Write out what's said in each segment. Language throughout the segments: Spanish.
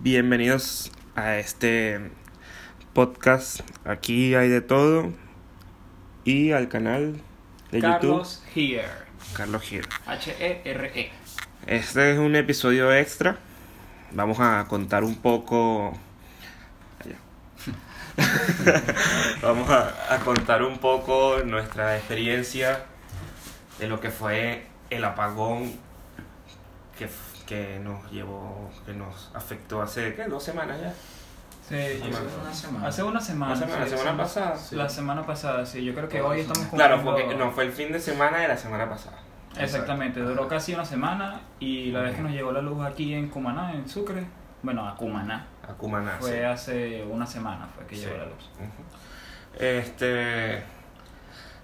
Bienvenidos a este podcast. Aquí hay de todo. Y al canal de Carlos Here. YouTube. Carlos Gil. H-E-R-E. Este es un episodio extra. Vamos a contar un poco. Vamos a, a contar un poco nuestra experiencia de lo que fue el apagón que, que nos llevó, que nos afectó hace ¿qué? dos semanas ya. Sí, Hace una semana. Hace una semana. Una semana, sí, la semana sí. pasada. Sí. La semana pasada, sí. Yo creo que hoy estamos Claro, cumpliendo- porque no fue el fin de semana de la semana pasada. Exactamente, duró casi una semana y la vez que nos llegó la luz aquí en Cumaná, en Sucre, bueno, a Cumaná, A Cumaná. fue sí. hace una semana fue que Sí. llegó la luz. Este.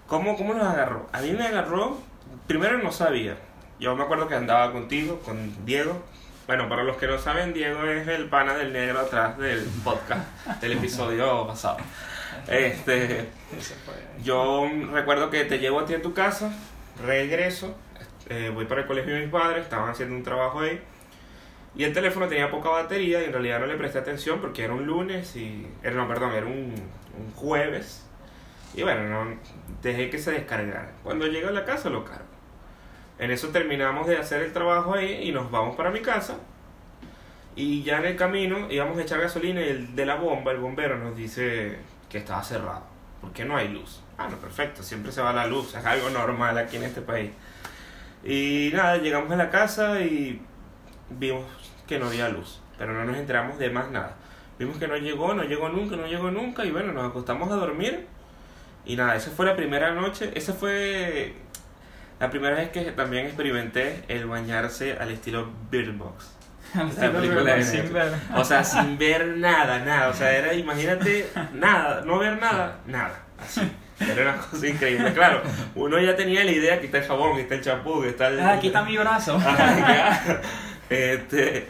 ¿cómo, ¿Cómo nos agarró? A mí me agarró. Primero no sabía. Yo me acuerdo que andaba contigo, con Diego. Bueno, para los que no saben, Diego es el pana del negro atrás del podcast, del episodio pasado. Este. Yo recuerdo que te llevo a ti a tu casa, regreso, eh, voy para el colegio de mis padres, estaban haciendo un trabajo ahí. Y el teléfono tenía poca batería y en realidad no le presté atención porque era un lunes y... Era, no, perdón, era un, un jueves. Y bueno, no, dejé que se descargara. Cuando llego a la casa lo cargo. En eso terminamos de hacer el trabajo ahí y nos vamos para mi casa. Y ya en el camino íbamos a echar gasolina y el de la bomba, el bombero, nos dice que estaba cerrado. ¿Por qué no hay luz? Ah, no, perfecto, siempre se va la luz, es algo normal aquí en este país. Y nada, llegamos a la casa y vimos que no había luz, pero no nos enteramos de más nada. Vimos que no llegó, no llegó nunca, no llegó nunca y bueno, nos acostamos a dormir. Y nada, esa fue la primera noche, esa fue la primera vez que también experimenté el bañarse al estilo Bird Box. Al La estilo película de- de sin Netflix. ver. O sea, sin ver nada, nada. O sea, era, imagínate, nada, no ver nada, nada. Así. Era una cosa increíble. Claro, uno ya tenía la idea que está el jabón, que está el champú, que está el. Ah, aquí está mi brazo. Este,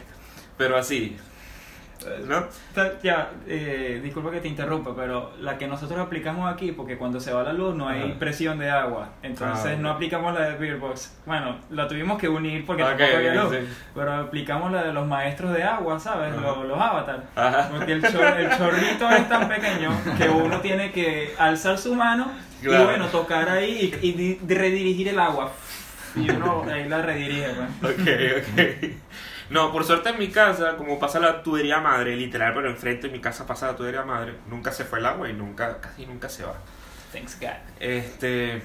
pero así, ¿no? Ya, eh, disculpa que te interrumpa, pero la que nosotros aplicamos aquí, porque cuando se va la luz no hay Ajá. presión de agua, entonces Ah, no aplicamos la de Beer Box. Bueno, la tuvimos que unir porque Ok, tampoco había luz, sí. pero aplicamos la de los maestros de agua, ¿sabes? Los, los avatar. Ajá. Porque el, chor- el chorrito es tan pequeño que uno tiene que alzar su mano Claro. y bueno, tocar ahí y, y redirigir el agua. Y uno ahí la redirige, pues. Ok, ok. No, por suerte en mi casa, como pasa la tubería madre, literal, pero enfrente de mi casa pasa la tubería madre, nunca se fue el agua y nunca, casi nunca se va. Thanks God. Este,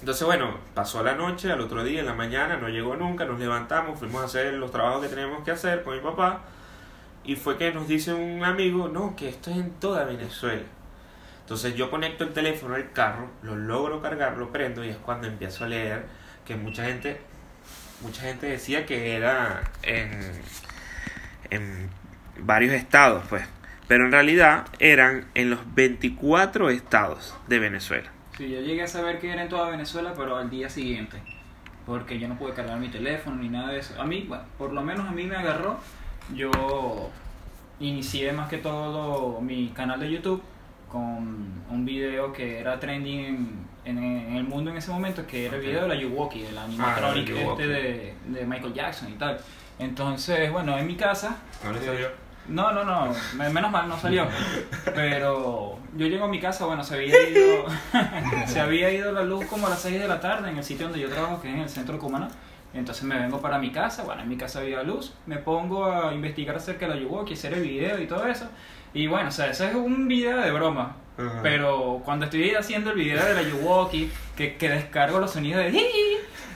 entonces bueno, pasó la noche, al otro día, en la mañana, no llegó nunca, nos levantamos, fuimos a hacer los trabajos que teníamos que hacer con mi papá y fue que nos dice un amigo, no, que esto es en toda Venezuela. Entonces yo conecto el teléfono al carro, lo logro cargar, lo prendo y es cuando empiezo a leer que mucha gente, mucha gente decía que era en, en varios estados, pues. Pero en realidad eran en los 24 estados de Venezuela. Sí, yo llegué a saber que era en toda Venezuela, pero al día siguiente. Porque yo no pude cargar mi teléfono ni nada de eso. A mí, bueno, por lo menos a mí me agarró. Yo inicié más que todo mi canal de YouTube con un video que era trending en, en- el mundo en ese momento, que era el Ok. video de la Yuwoki, animatronic Ah, la Yuwoki. este de, de Michael Jackson y tal. Entonces, bueno, en mi casa ¿No le salió? no, no, no, me- menos mal no salió. Pero yo llego a mi casa, bueno, se había ido, se había ido la luz como a las 6 de la tarde en el sitio donde yo trabajo, que es en el centro de Cumaná. Entonces me vengo para mi casa, bueno, en mi casa había luz, me pongo a investigar acerca de la Yuwoki, hacer el video y todo eso. Y bueno, o sea, eso es un video de broma. Ajá. Pero cuando estoy haciendo el video de la Yuwoki, que, que descargo los sonidos de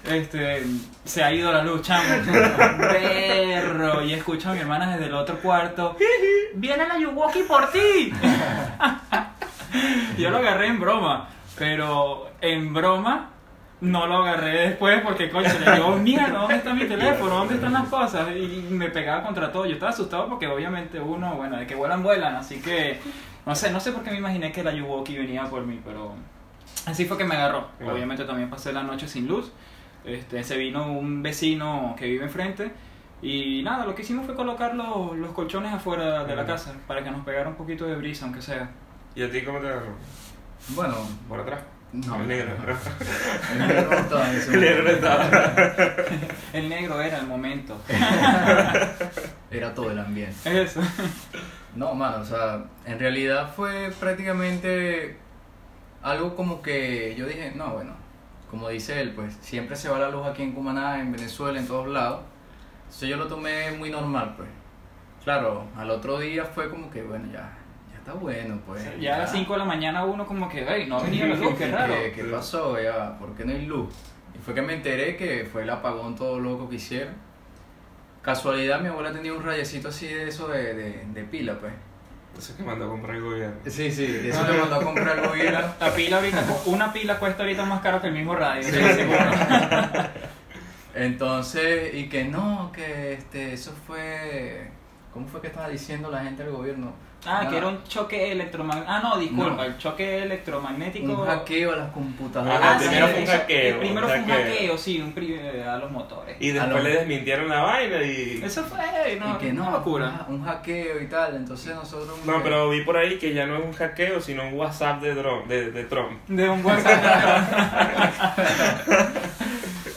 este, se ha ido la luz, chamo. Perro. Y escucho a mi hermana desde el otro cuarto. ¡Viene la Yuwoki por ti! Yo lo agarré en broma. Pero en broma no lo agarré después porque, coño, le digo, mira, ¿dónde está mi teléfono? ¿Dónde están las cosas? Y me pegaba contra todo. Yo estaba asustado porque obviamente uno, bueno, de que vuelan, vuelan. Así que, no sé, no sé por qué me imaginé que la Yuwoki venía por mí, pero así fue que me agarró. Obviamente también pasé la noche sin luz. Este, se vino un vecino que vive enfrente. Y nada, lo que hicimos fue colocar los, los colchones afuera de la Ujú. casa para que nos pegara un poquito de brisa, aunque sea. ¿Y a ti cómo te agarró? Bueno, ¿Por atrás? no. El negro. El negro estaba El negro estaba. El negro era el momento. era todo el ambiente. Eso. No, mano, o sea, en realidad fue prácticamente algo como que yo dije, no, bueno, como dice él, pues siempre se va la luz aquí en Cumaná, en Venezuela, en todos lados. Entonces yo lo tomé muy normal, pues. Claro, al otro día fue como que, bueno, ya, ya está bueno, pues. Ya a las 5 de la mañana uno como que, hey, no ha venido la luz, qué raro. ¿Qué, qué pasó? Ya, ¿Por qué no hay luz? Y fue que me enteré que fue el apagón todo loco que hicieron. Casualidad, mi abuela tenía un rayecito así de eso de, de, de pila, pues. Eso que mandó a comprar el gobierno. Sí, sí, de eso te mandó a comprar el gobierno. La pila ahorita, una pila cuesta ahorita más caro que el mismo radio. Sí. Entonces, y que no, que este, eso fue. ¿Cómo fue que estaba diciendo la gente del gobierno? Ah, Nada, que era un choque electromagnético. Ah, no, disculpa, No. el choque electromagnético. un hackeo a las computadoras. Ah, Ah, primero sí, fue un hackeo, el Primero un fue un hackeo. sí, un pri- eh, a los motores. Y después le desmintieron la vaina y... Eso fue, no, y que no, una locura. Un, hackeo y tal. Entonces nosotros. No, pero vi por ahí que ya no es un hackeo, sino un WhatsApp de, Trump- de, de Trump. De un WhatsApp.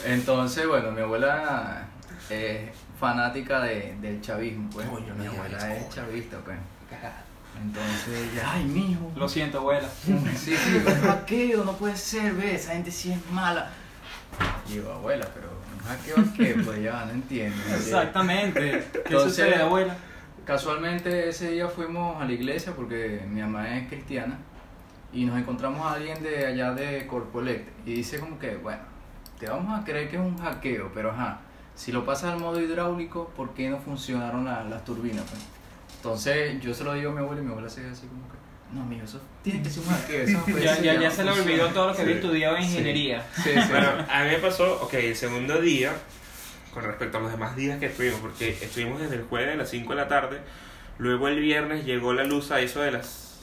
Entonces, bueno, mi abuela es fanática de, del chavismo, pues. Coño, mi abuela es coño. chavista, pues. Entonces ella, ay, mijo. Lo siento, abuela. Sí, sí, un hackeo, no puede ser, ve, esa gente sí es mala. Y digo, abuela, pero un hackeo a qué, pues ya no entiendo. Exactamente. ¿Qué Entonces- sucede, abuela? Casualmente ese día fuimos a la iglesia porque mi mamá es cristiana y nos encontramos a alguien de allá de Corpolect y dice como que, bueno, te vamos a creer que es un hackeo, pero ajá, si lo pasas al modo hidráulico, ¿por qué no funcionaron la- las turbinas? pues? Entonces yo se lo digo a mi abuela y mi abuela se queda así como que, no, mijo, eso tiene que ser un hackeo. Eso no puede Ya, ya, ya se le funciona". olvidó todo lo que había Sí. estudiado en ingeniería. Sí, sí. Bueno, a mí me pasó, ok, el segundo día, con respecto a los demás días que estuvimos, porque estuvimos desde el jueves a las 5 de la tarde, luego el viernes llegó la luz a eso de las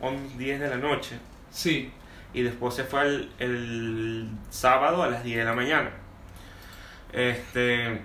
11, 10 de la noche, Sí. y después se fue el, el sábado a las 10 de la mañana. Este,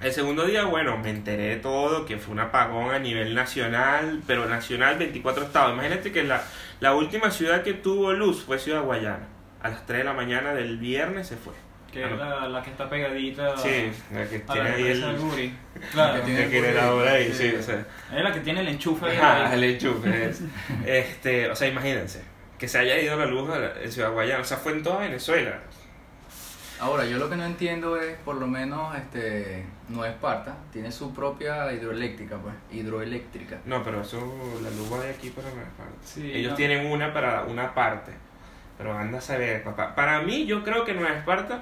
el segundo día, bueno, me enteré de todo, que fue un apagón a nivel nacional, pero nacional 24 estados. Imagínate que la, la última ciudad que tuvo luz fue Ciudad Guayana. A las 3 de la mañana del viernes se fue. Que Ah, es la, la que está pegadita Sí, la que a tiene la ahí el... Guri. Claro. Que tiene el el generador ahí, Sí. sí, o sea. Es la que tiene el enchufe. Ajá, el enchufe es. Este, o sea, imagínense, que se haya ido la luz en Ciudad Guayana, o sea, fue en toda Venezuela. Ahora, yo lo que no entiendo es, por lo menos, este, no Esparta, tiene su propia hidroeléctrica, pues, hidroeléctrica. No, pero eso, la luz va de aquí para Nueva Esparta. Sí, Ellos no. tienen una para una parte, pero anda a saber, papá. Para mí, yo creo que Nueva Esparta,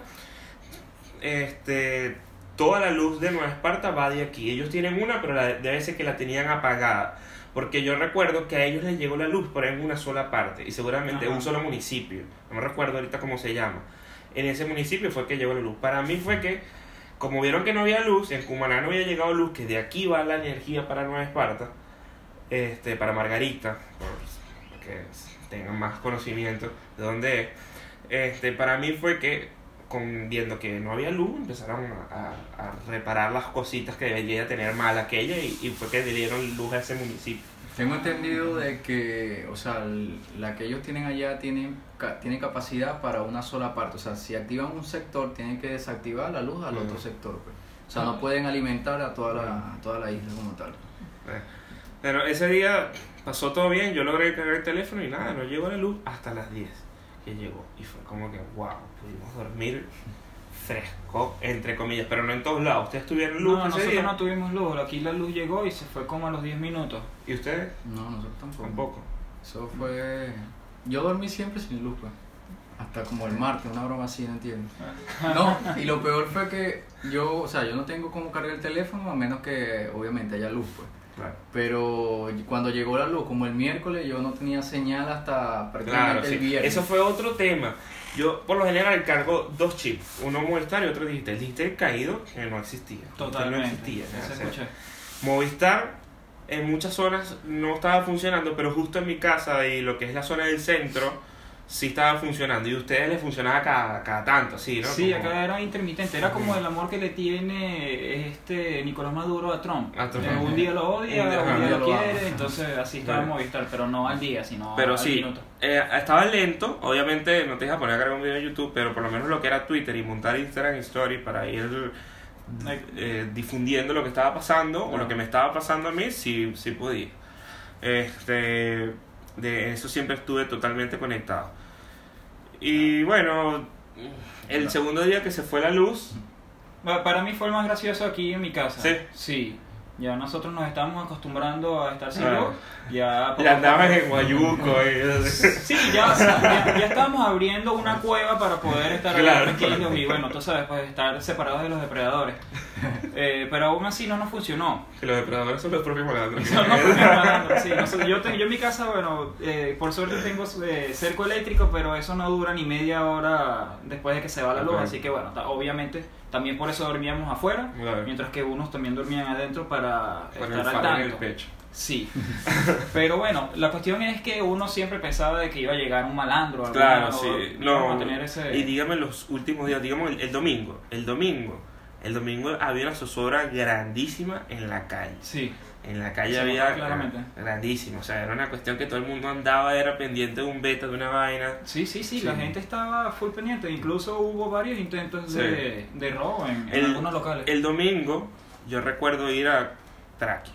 este, toda la luz de Nueva Esparta va de aquí. Ellos tienen una, pero la- debe ser que la tenían apagada. Porque yo recuerdo que a ellos les llegó la luz, pero en una sola parte, y seguramente en Ajá. un solo municipio. No me recuerdo ahorita cómo se llama. En ese municipio fue que llegó la luz. Para mí fue que, como vieron que no había luz, en Cumaná no había llegado luz, que de aquí va la energía para Nueva Esparta, este, para Margarita, que tengan más conocimiento de dónde es. Este, para mí fue que, con, viendo que no había luz, empezaron a, a- reparar las cositas que debería tener mal aquella y, y fue que dieron luz a ese municipio. Tengo entendido de que, o sea, la que ellos tienen allá tiene, tiene capacidad para una sola parte. O sea, si activan un sector, tienen que desactivar la luz al Mm. otro sector. pues. O sea, no pueden alimentar a toda la, a toda la isla como tal. Eh, Pero ese día pasó todo bien, yo logré cargar el teléfono y nada, no llegó la luz hasta las 10 que llegó. Y fue como que, wow, pudimos dormir fresco, entre comillas, pero no en todos lados. ¿Ustedes tuvieron luz No, ese nosotros día? no tuvimos luz. Aquí la luz llegó y se fue como a los 10 minutos. ¿Y ustedes? No, nosotros tampoco. Tampoco. Eso fue... Yo dormí siempre sin luz, pues. Hasta como el martes, una broma así, no entiendo. No, y lo peor fue que yo, o sea, yo no tengo cómo cargar el teléfono a menos que obviamente haya luz, pues. Claro. Pero cuando llegó la luz, como el miércoles, yo no tenía señal hasta prácticamente Claro, el sí. viernes. Eso fue otro tema. Yo, por lo general, cargo dos chips. Uno Movistar y otro Digital. Digital caído, que no existía. Totalmente. No existía. O sea. Movistar en muchas zonas no estaba funcionando, pero justo en mi casa y lo que es la zona del centro sí estaba funcionando. Y a ustedes les funcionaba cada, cada tanto, sí, ¿no? Sí, Como- acá era intermitente. Era como el amor que le tiene este Nicolás Maduro a Trump. A Trump. Eh, un día lo odia, Un día- un ajá. día lo lo ama. quiere. Entonces así estaba Bueno. Movistar, pero no al día, sino Pero al sí, minuto. eh, estaba lento. Obviamente no te deja poner a cargar un video en YouTube, pero por lo menos lo que era Twitter y montar Instagram Story para ir eh, difundiendo lo que estaba pasando o lo que me estaba pasando a mí, sí, sí podía. Este, de eso siempre estuve totalmente conectado. Y bueno, el segundo día que se fue la luz, Pa- Para mí fue el más gracioso aquí en mi casa. ¿Sí? Sí. Ya nosotros nos estamos acostumbrando a estar sin Ah. luz. Ya, ya andabas en Guayuco. y- Sí, ya, ya, ya estábamos abriendo una cueva para poder estar Claro. tranquilos y bueno, tú sabes, pues estar separados de los depredadores. Eh, pero aún así no nos funcionó. Que los depredadores son los propios malandros. No, no, porque malandro, sí, no sé, yo, te- yo en mi casa, bueno, eh, por suerte tengo eh, cerco eléctrico, pero eso no dura ni media hora después de que se va la luz, así que bueno, obviamente también por eso dormíamos afuera, Claro. mientras que unos también dormían adentro para el estar al faro en el tanto. pecho. Sí, pero bueno, la cuestión es que uno siempre pensaba de que iba a llegar un malandro. Claro, sí. No, a tener ese... Y dígame los últimos días, digamos el, el domingo. El domingo. El domingo había una zozobra grandísima en la calle. Sí, En la calle había claramente. grandísimo. O sea, era una cuestión que todo el mundo andaba, era pendiente de un beta, de una vaina. sí, sí, sí, Sí. la gente estaba full pendiente, incluso hubo varios intentos de, de robo en, en algunos locales. El domingo yo recuerdo ir a Traqui,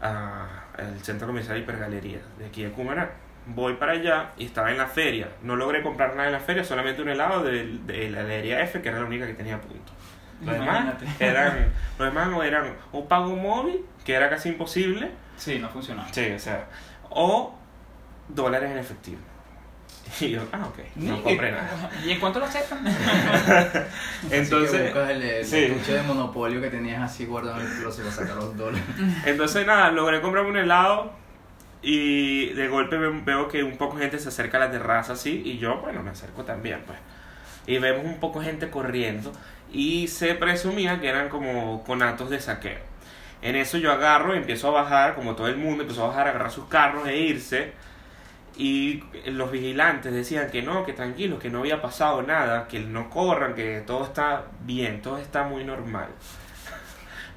al centro comercial Hipergalería de aquí de Cumaná. Voy para allá y estaba en la feria. No logré comprar nada en la feria, solamente un helado de, de la heladería F, que era la única que tenía punto. Los demás eran, los demás o eran un pago móvil, que era casi imposible, Sí, no funcionaba. sí, o sea, o dólares en efectivo. Y yo, ah, ok, no compré nada. ¿Y en cuánto lo aceptan? Entonces, buscas el, el sí. estuche de monopolio que tenías así guardado en el closet para sacar los dólares. Entonces nada, logré comprarme un helado y de golpe ve- veo que un poco de gente se acerca a la terraza así y yo, bueno, me acerco también, pues. Y vemos un poco de gente corriendo y se presumía que eran como conatos de saqueo. En eso yo agarro y empiezo a bajar, como todo el mundo, empezó a bajar, a agarrar sus carros e irse. Y los vigilantes decían que no, que tranquilos, que no había pasado nada, que no corran, que todo está bien, todo está muy normal.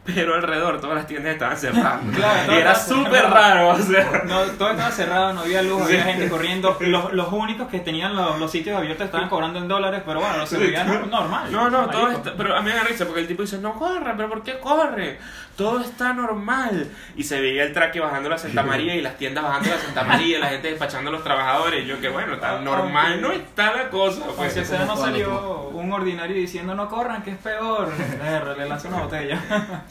Pero alrededor todas las tiendas estaban cerrando. Claro, y era súper raro, o sea. No, todo estaba cerrado, no había luz, había Sí. gente corriendo. Los, los únicos que tenían los, los sitios abiertos estaban cobrando en dólares, pero bueno, se veía no- normal. No, no, todo está, pero a mí me da risa porque el tipo dice, no corre, pero ¿por qué corre? Todo está normal. Y se veía el traque bajando la Santa María y las tiendas bajando la Santa María, la gente despachando a los trabajadores. Y yo que bueno, tan normal no está la cosa. Pues si sea, no salió un ordinario diciendo no corran, que es peor. Le lanza una botella.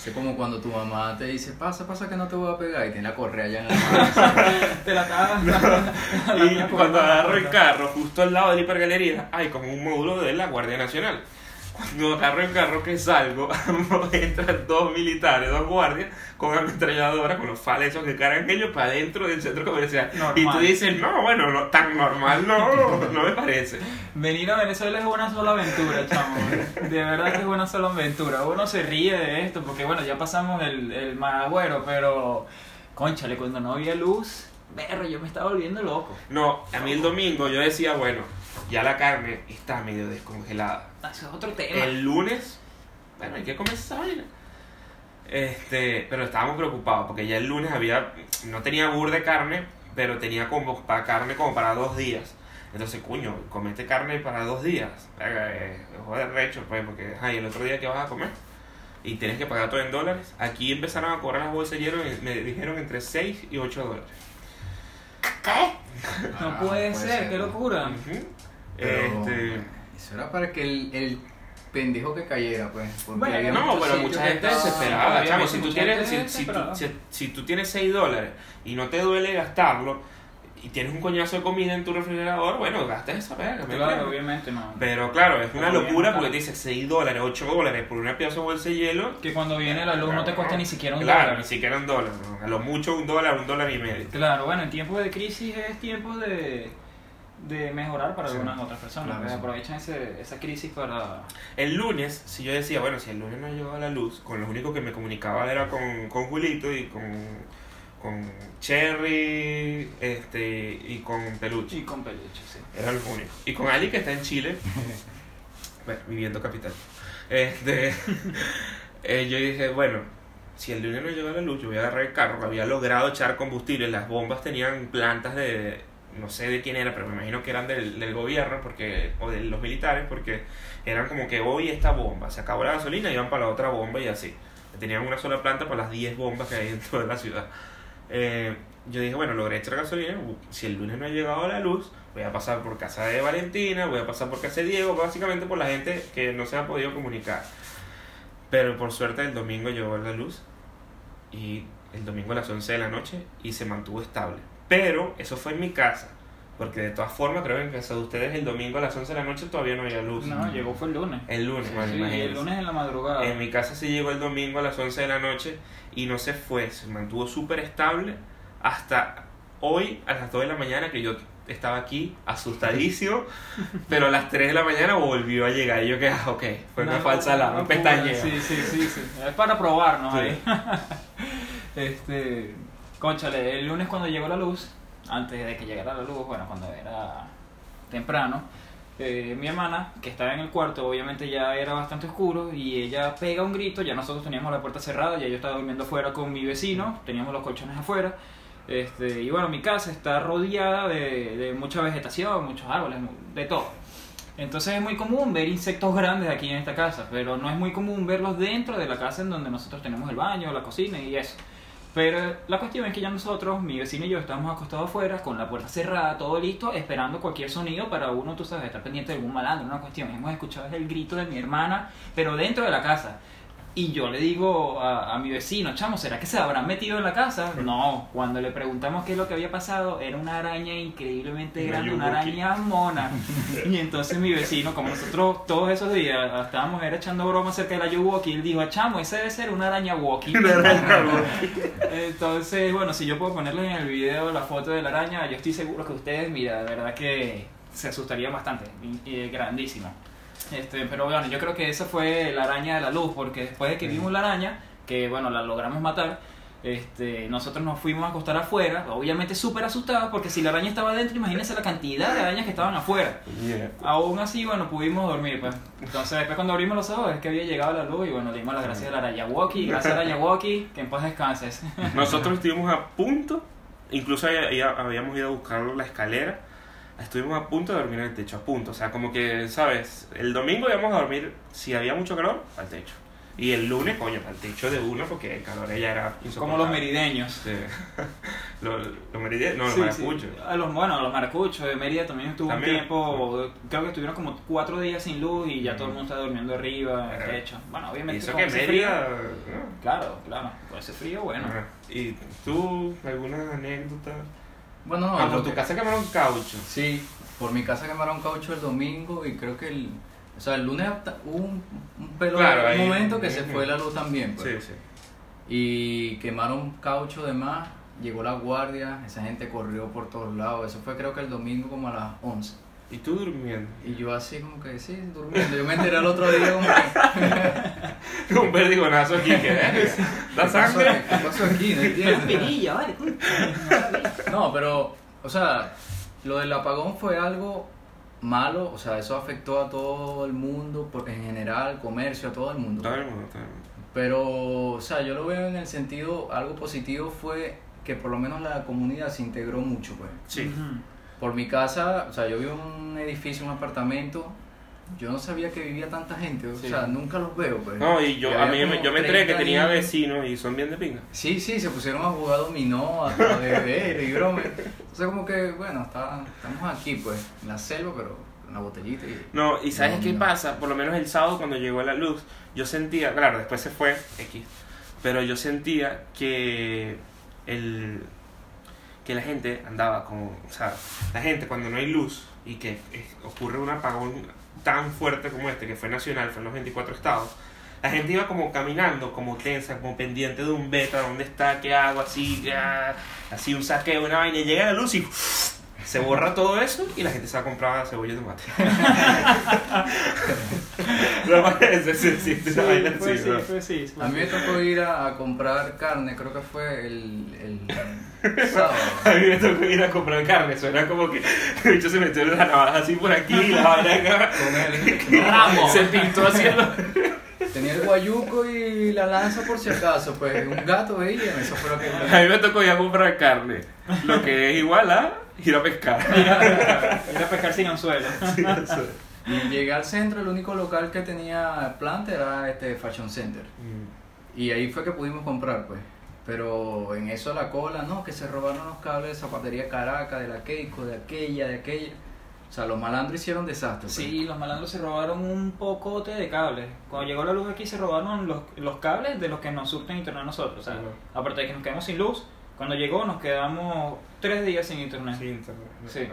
Es como cuando tu mamá te dice, pasa, pasa que no te voy a pegar y tiene la correa allá en la mano. Te la cagas. Y cuando agarro el carro, justo al lado de la hipergalería, hay como un módulo de la Guardia Nacional. Cuando agarro el carro que salgo, entran dos militares, dos guardias, con ametralladora, con los fales esos que cargan ellos para adentro del centro comercial. Normal. Y tú dices, no, bueno, no, tan normal no, no me parece. Venir a Venezuela es una sola aventura, chamo. De verdad que es una sola aventura. Uno se ríe de esto porque, bueno, ya pasamos el, el mal agüero, pero, conchale, cuando no había luz, berro, yo me estaba volviendo loco. No, a mí el domingo yo decía, bueno, ya la carne está medio descongelada. Eso es otro tema. El lunes, bueno, hay que comer esa vaina. Este, pero estábamos preocupados porque ya el lunes había, no tenía bur de carne, pero tenía como para carne como para dos días. Entonces, cuño, comete carne para dos días. Eh, joder, recho, pues, porque, ay, el otro día que vas a comer y tienes que pagar todo en dólares. Aquí empezaron a cobrar las bolsas de hielo y me dijeron entre 6 y 8 dólares. No Ah, puede puede ser, ser. qué locura. Ujú. Pero Este, eso era para que el, el pendejo que cayera, pues. Porque Bueno, había No, muchos pero sitios mucha que gente desesperada, chamo. Si tú, mucha tienes, gente si, si tú, desesperada. si- si tú tienes 6 dólares y no te duele gastarlo y tienes un coñazo de comida en tu refrigerador, bueno, gastas esa verga. ¿me Claro, obviamente no. Pero claro, es una locura porque claro. te dice 6 dólares, 8 dólares por una pieza de bolsa de hielo. Que cuando viene la luz no te cuesta ni siquiera un Claro, dólar. ni siquiera un dólar. A lo mucho un dólar, un dólar y medio. Claro, bueno, en tiempos de crisis es tiempo de, de mejorar para algunas otras personas. claro, aprovechan ese, esa crisis para... El lunes, si yo decía, bueno, si el lunes no llegaba la luz, con lo único que me comunicaba era con, con Julito y con, con Cherry este, y con Peluche. Y con peluche, sí. Era lo único. Y con Ali, que está en Chile, bueno, viviendo capital. Este, eh, yo dije, bueno, si el lunes no llega la luz, yo voy a agarrar el carro. Había logrado echar combustible. Las bombas tenían plantas de, no sé de quién era, pero me imagino que eran del, del gobierno porque o de los militares, porque eran como que hoy esta bomba, se acabó la gasolina y iban para la otra bomba y así. Tenían una sola planta para las 10 bombas que hay en toda la ciudad. Eh, yo dije, bueno, logré echar gasolina, si el lunes no ha llegado la luz, voy a pasar por casa de Valentina, voy a pasar por casa de Diego, básicamente por la gente que no se ha podido comunicar. Pero por suerte el domingo llegó la luz y el domingo a las 11 de la noche y se mantuvo estable. Pero eso fue en mi casa. Porque de todas formas, creo que en casa de ustedes el domingo a las 11 de la noche todavía no había luz. No, llegó fue el lunes. El lunes, bueno, Sí, imagínense. el lunes en la madrugada. En mi casa se llegó el domingo a las 11 de la noche y no se fue, se mantuvo súper estable hasta hoy a las 2 de la mañana que yo estaba aquí asustadísimo, pero a las 3 de la mañana volvió a llegar y yo que, ah, ok, fue una No, falsa alarma, pestañeo. Sí, sí, sí, sí. Es para probarnos Sí. ahí. este, conchale, el lunes cuando llegó la luz, antes de que llegara la luz, bueno, cuando era temprano, eh, mi hermana, que estaba en el cuarto, obviamente ya era bastante oscuro, y ella pega un grito, ya nosotros teníamos la puerta cerrada, ya yo estaba durmiendo afuera con mi vecino, teníamos los colchones afuera, este, y bueno, mi casa está rodeada de, de mucha vegetación, muchos árboles, de todo. Entonces es muy común ver insectos grandes aquí en esta casa, pero no es muy común verlos dentro de la casa en donde nosotros tenemos el baño, la cocina y eso. Pero la cuestión es que ya nosotros, mi vecino y yo, estamos acostados afuera con la puerta cerrada, todo listo, esperando cualquier sonido para uno, tú sabes, estar pendiente de algún malandro, una cuestión. Hemos escuchado el grito de mi hermana, pero dentro de la casa. Y yo le digo a, a mi vecino, chamo, ¿será que se habrán metido en la casa? No, cuando le preguntamos qué es lo que había pasado, era una araña increíblemente grande, una araña mona. Y entonces mi vecino, como nosotros todos esos días estábamos era echando broma acerca de la yuwoki, él dijo, chamo, ese debe ser una araña woki. Una araña Entonces, bueno, si yo puedo ponerles en el video la foto de la araña, yo estoy seguro que ustedes, mira, de verdad que se asustarían bastante, y, y grandísima. Este, pero bueno, yo creo que esa fue la araña de la luz, porque después de que vimos la araña, que bueno, la logramos matar, este, nosotros nos fuimos a acostar afuera, obviamente súper asustados, porque si la araña estaba adentro, imagínense la cantidad de arañas que estaban afuera. Yeah. Aún así, bueno, pudimos dormir, pues. Entonces, después cuando abrimos los ojos, es que había llegado la luz y bueno, le dimos las gracias a la araña Woki, gracias a la araña Woki, que en paz descanses. Nosotros estuvimos a punto, incluso habíamos ido a buscar la escalera, estuvimos a punto de dormir en el techo, a punto. O sea, como que, ¿sabes? El domingo íbamos a dormir, si había mucho calor, al techo. Y el lunes, coño, al techo de uno, porque el calor ya era Como los merideños. Sí. los, los meridianos, no, los Sí, maracuchos. sí. A los, bueno, los maracuchos de Mérida también estuvo También. un tiempo, creo que estuvieron como cuatro días sin luz y ya todo el mundo está durmiendo arriba, en el techo. Bueno, Y obviamente eso con que Mérida... frío- ¿no? Claro, claro, con ese frío, bueno. Ajá. ¿Y tú, alguna anécdota? Bueno, no, ah, por tu que- casa quemaron caucho. Sí, por mi casa quemaron caucho el domingo y creo que el. O sea, el lunes hubo un, un pelo Claro, un ahí- momento que se fue la luz también. Pues. Sí, sí. Y quemaron caucho de más, llegó la guardia, esa gente corrió por todos lados. Eso fue creo que el domingo como a las 11. ¿Y tú durmiendo? Y yo así como que sí, durmiendo. Yo me enteré al otro día como que... un perdigonazo aquí ¿eh? da ¿Qué sangre. pasó aquí? No Una entiendo. perilla, vale. No, pero, o sea, lo del apagón fue algo malo, o sea, eso afectó a todo el mundo, porque en general, comercio, a todo el mundo. Todo el mundo, todo el mundo. Pero, o sea, yo lo veo en el sentido, algo positivo fue que por lo menos la comunidad se integró mucho, pues. Sí. Por mi casa, o sea, yo vivo en un edificio, un apartamento, yo no sabía que vivía tanta gente, o Sí. sea, nunca los veo, pues. No, y yo, a mí yo me enteré que 30 tenía vecinos y son bien de pinga. Sí, sí, se pusieron a jugar dominó, a, beber y broma. Entonces como que, bueno, está, estamos aquí pues, en la selva, pero en la botellita y... No, y ¿sabes qué pasa? Por lo menos el sábado cuando llegó la luz, yo sentía, claro, después se fue X, pero yo sentía que el que la gente andaba como, o sea, la gente cuando no hay luz y que ocurre un apagón tan fuerte como este, que fue nacional, fue en los 24 estados, la gente iba como caminando, como tensa, como pendiente de un beta, ¿dónde está? ¿Qué hago? Así, así un saqueo, una vaina, y llega la luz y se borra todo eso y la gente se va a comprar cebolla y tomate. sí, sí, Sí, fue sí, A mí me tocó ir a, a comprar carne, creo que fue el, el sábado. A mí me tocó ir a comprar carne, suena como que el bicho se metió en la navaja así por aquí, la vaina acá, Con el, Ramo. se pintó haciendo... tenía el guayuco y la lanza por si acaso, pues un gato veía, eso fue lo que... A mí me tocó ir a comprar carne, lo que es igual a ir a pescar. Ir a, pescar sin anzuelo. Sí, eso. Y llegué al centro, el único local que tenía planta era este Fashion Center. Mm. Y ahí fue que pudimos comprar, pues. Pero en eso la cola, no, que se robaron los cables de zapatería Caracas, de la Keiko, de aquella, de aquella. O sea, los malandros hicieron desastre. pues. Sí, los malandros se robaron un pocote de cables. Cuando llegó la luz aquí se robaron los, los cables de los que nos surten internet a nosotros. O sea, aparte de que nos quedamos sin luz, cuando llegó nos quedamos tres días sin internet. Sí, internet. Sí.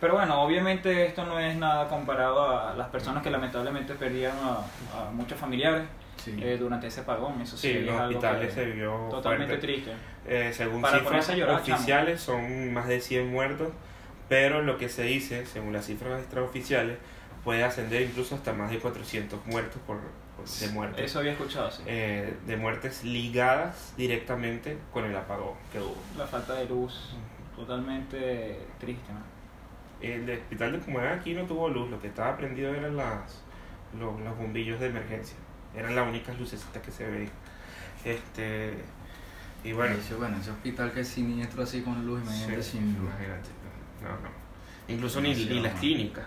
Pero bueno, obviamente esto no es nada comparado a las personas que lamentablemente perdieron a, a muchos familiares Sí. eh, durante ese apagón. Eso sí, Sí, es los algo hospitales que- se vio totalmente fuerte. triste. Eh, según Para cifras llorar, chamo. oficiales son más de 100 muertos, pero lo que se dice, según las cifras extraoficiales, puede ascender incluso hasta más de 400 muertos por, por- de muertes. Eso había escuchado, sí. eh, de muertes ligadas directamente con el apagón que hubo. La falta de luz, totalmente triste. ¿no? El hospital de Pumagá aquí no tuvo luz, lo que estaba prendido eran las, los, los bombillos de emergencia, eran las únicas lucecitas que se veían. Este, y bueno, Ese, bueno, ese hospital que es siniestro así con luz, imagínate Sí, sin luz. imagínate. No, no. Incluso ni, ni las clínicas.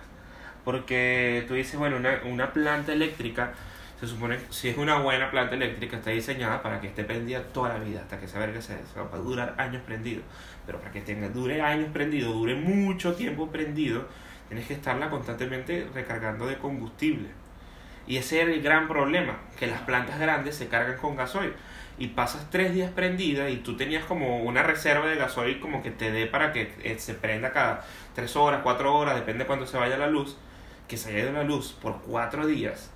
Porque tú dices, bueno, una, una planta eléctrica, se supone, si es una buena planta eléctrica, está diseñada para que esté prendida toda la vida, hasta que se verga se se va a durar años prendido. Pero para que tenga, dure años prendido, dure mucho tiempo prendido, tienes que estarla constantemente recargando de combustible. Y ese es el gran problema, que las plantas grandes se cargan con gasoil. Y pasas tres días prendida y tú tenías como una reserva de gasoil como que te dé para que eh, se prenda cada tres horas, cuatro horas, depende de cuándo se vaya la luz. Que se haya ido la luz por cuatro días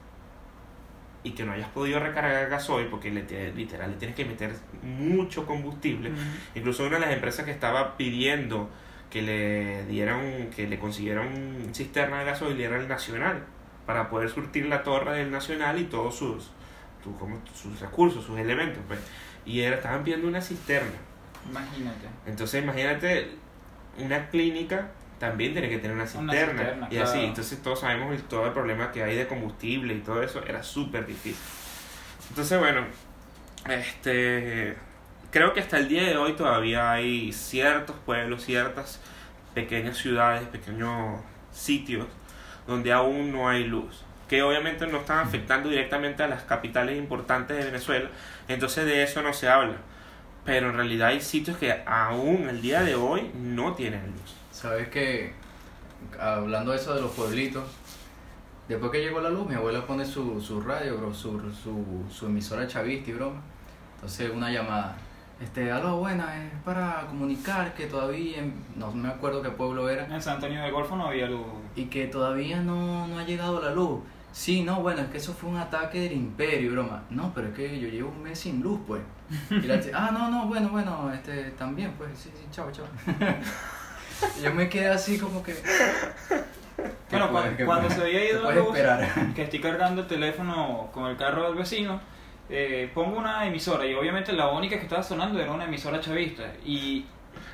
y que no hayas podido recargar gasoil porque le, te- literal le tienes que meter mucho combustible. Incluso una de las empresas que estaba pidiendo que le dieran, que le consiguieran cisterna de gasoil era el Nacional, para poder surtir la torre del Nacional y todos sus, como sus recursos, sus elementos. Pues. Y era, estaban pidiendo una cisterna. Imagínate. Entonces imagínate, una clínica también tiene que tener una Una cisterna. y así, entonces todos sabemos el, todo el problema que hay de combustible y todo eso, era súper difícil. Entonces bueno, este creo que hasta el día de hoy todavía hay ciertos pueblos, ciertas pequeñas ciudades, pequeños sitios donde aún no hay luz que obviamente no están afectando directamente a las capitales importantes de Venezuela, entonces de eso no se habla. Pero en realidad hay sitios que aún al día de hoy no tienen luz. Sabes que, hablando de eso de los pueblitos, después que llegó la luz, mi abuela pone su, su radio, bro, su, su, su emisora chavista y broma. Entonces, una llamada. Este, aló, buena, es para comunicar que todavía, en- no me acuerdo qué pueblo era, En San Antonio del Golfo no había luz. y que todavía no, no ha llegado la luz. Sí, no, bueno, es que eso fue un ataque del imperio, broma. No, pero es que yo llevo un mes sin luz, pues. Y la ah, no, no, bueno, bueno, este, también, pues, sí, sí, chao, chao. Yo me quedé así como que... Bueno, ¿Qué cuando, cuando se había ido la luz, que estoy cargando el teléfono con el carro del vecino, eh, pongo una emisora y obviamente la única que estaba sonando era una emisora chavista. Y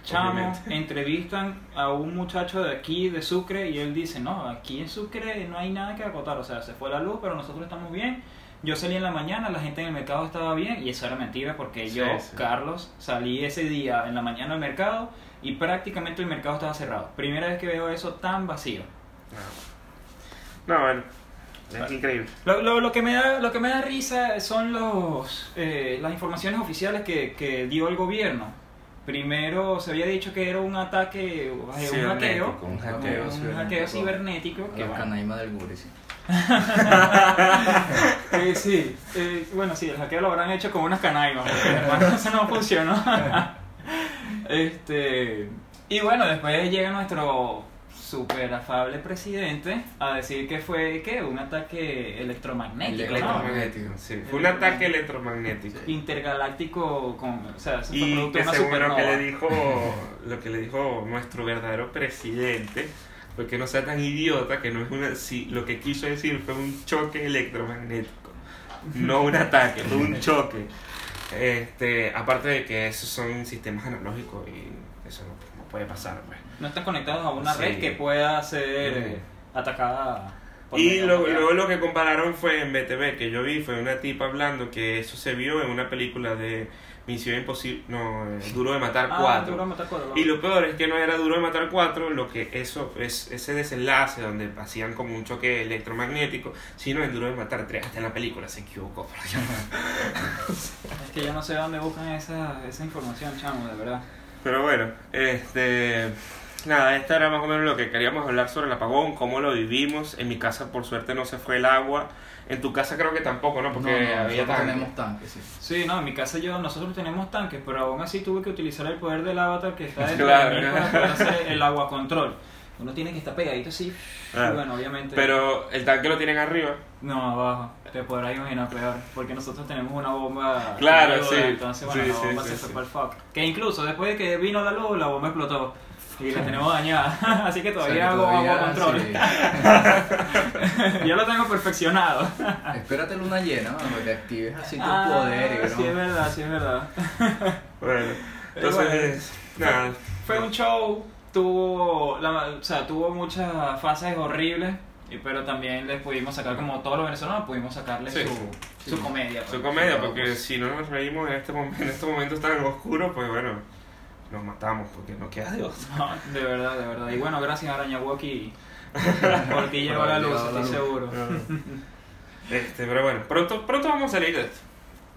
chamo, entrevistan a un muchacho de aquí, de Sucre, y él dice, no, aquí en Sucre no hay nada que acotar, o sea, se fue la luz, pero nosotros estamos bien. Yo salí en la mañana, la gente en el mercado estaba bien, y eso era mentira porque Sí, yo, sí. Carlos, salí ese día en la mañana al mercado y prácticamente el mercado estaba cerrado. Primera vez que veo eso tan vacío. No, no bueno, es increíble. Lo, lo, lo que me da, lo que me da risa son los, eh, las informaciones oficiales que, que dio el gobierno. Primero se había dicho que era un ataque, eh, un hackeo, Cibernético, un un hackeo. hackeo cibernético. Que La bueno, canaima del Guri, sí. Eh, sí, eh, bueno, sí, el hackeo lo habrán hecho con unas canaimas, porque eso no funcionó. este, y bueno, después llega nuestro super afable presidente a decir que fue ¿qué? un ataque electromagnético. Electromagnético. Sí, fue un ataque electromagnético. intergaláctico con o sea eso Y que una según lo que le dijo lo que le dijo nuestro verdadero presidente fue que no sea tan idiota que no es una si lo que quiso decir fue un choque electromagnético no un ataque fue un choque este aparte de que esos son sistemas analógicos y eso no puede pasar pues no están conectados a una Sí. red que pueda ser Mm. atacada por Y lo- luego lo que compararon fue en BTV, que yo vi, fue una tipa hablando que eso se vio en una película de Misión Imposible, no, eh, Duro de Matar Ah, 4. Duro de Matar cuatro, Y lo peor es que no era Duro de Matar 4, lo que eso es ese desenlace donde hacían como un choque electromagnético, sino en Duro de Matar 3, hasta en la película se equivocó. Es que yo no sé dónde buscan esa, esa información, chamo, de verdad. Pero bueno, este nada, esta era más o menos lo que queríamos hablar sobre el apagón, cómo lo vivimos. En mi casa por suerte no se fue el agua. En tu casa creo que tampoco, ¿no? Porque no, había tenemos tanques, sí. Sí, no, en mi casa yo, nosotros tenemos tanques, pero aún así tuve que utilizar el poder del avatar que está dentro Claro. de mí para poder hacer el agua control. Uno tiene que estar pegadito así, bueno, obviamente... Pero el tanque lo tienen arriba. No, abajo, te podrás imaginar peor, porque nosotros tenemos una bomba... Claro, sí. Entonces, bueno, Sí, la sí, bomba sí, se sí. fue para el fuck. Que incluso después de que vino la luz, la bomba explotó. Y la tenemos dañada, así que O sea, todavía que hago todavía, agua control. sí. ya lo tengo perfeccionado. Espérate luna llena, ¿no? Para que actives así tu Ah, poder. sí, es verdad, sí, es verdad. Bueno, entonces, nada. Fue un show, tuvo, la, o sea, tuvo muchas fases horribles, y- pero también le pudimos sacar, como todos los venezolanos, pudimos sacarle Sí, su, su comedia. Su pues. comedia, Sí, porque pues. si no nos reímos en este momento, en estos momentos tan oscuros, pues bueno, nos matamos porque no queda. No, de verdad, de verdad. Y bueno, gracias a Araña Walkie por ti llegó la luz, estoy seguro. Este, pero bueno, pronto, pronto vamos a salir de esto.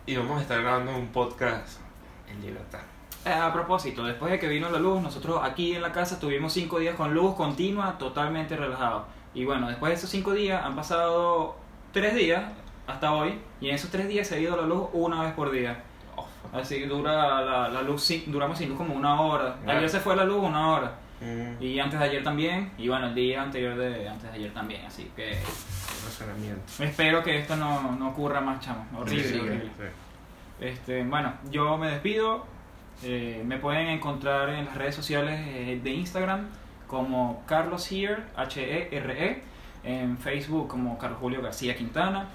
Y vamos a estar grabando un podcast en libertad. Eh, a propósito, después de que vino la luz, nosotros aquí en la casa tuvimos cinco días con luz continua, totalmente relajados. Y bueno, después de esos cinco días han pasado tres días hasta hoy, y en esos tres días se ha ido la luz una vez por día. Así que dura la, la luz, duramos sin luz como una hora. Ayer se fue la luz una hora. Mm, Y antes de ayer también. Y bueno, el día anterior de antes de ayer también. Así que espero que esto no, no ocurra más, chamo. Horrible, Sí, sí, horrible. Sí. Este, bueno, yo me despido. Eh, me pueden encontrar en las redes sociales eh, de Instagram como Carlos Here, H-E-R-E. En Facebook como Carlos Julio García Quintana.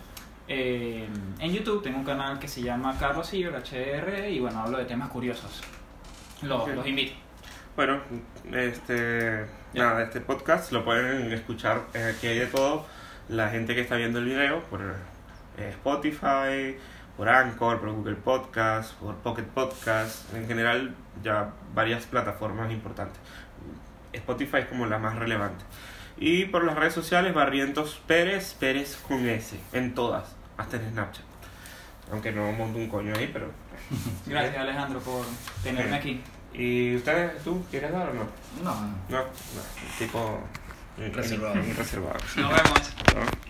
Eh, en YouTube tengo un canal que se llama Carlos Here, H-E-R-E. Y bueno, hablo de temas curiosos. Los, invito. Bueno, este, nada, este podcast lo pueden escuchar, aquí hay de todo, la gente que está viendo el video por Spotify, por Anchor, por Google Podcast, por Pocket Podcast, en general ya varias plataformas importantes. Spotify es como la más relevante. Y por las redes sociales, Barrientos Pérez, Pérez con S, en todas, hasta en Snapchat. Aunque no monto un coño ahí, pero... Gracias Alejandro por tenerme aquí. ¿Y ustedes, tú, quieres dar o no? No, no. No, no, tipo. Reservado. Reservado. Nos vemos. ¿no?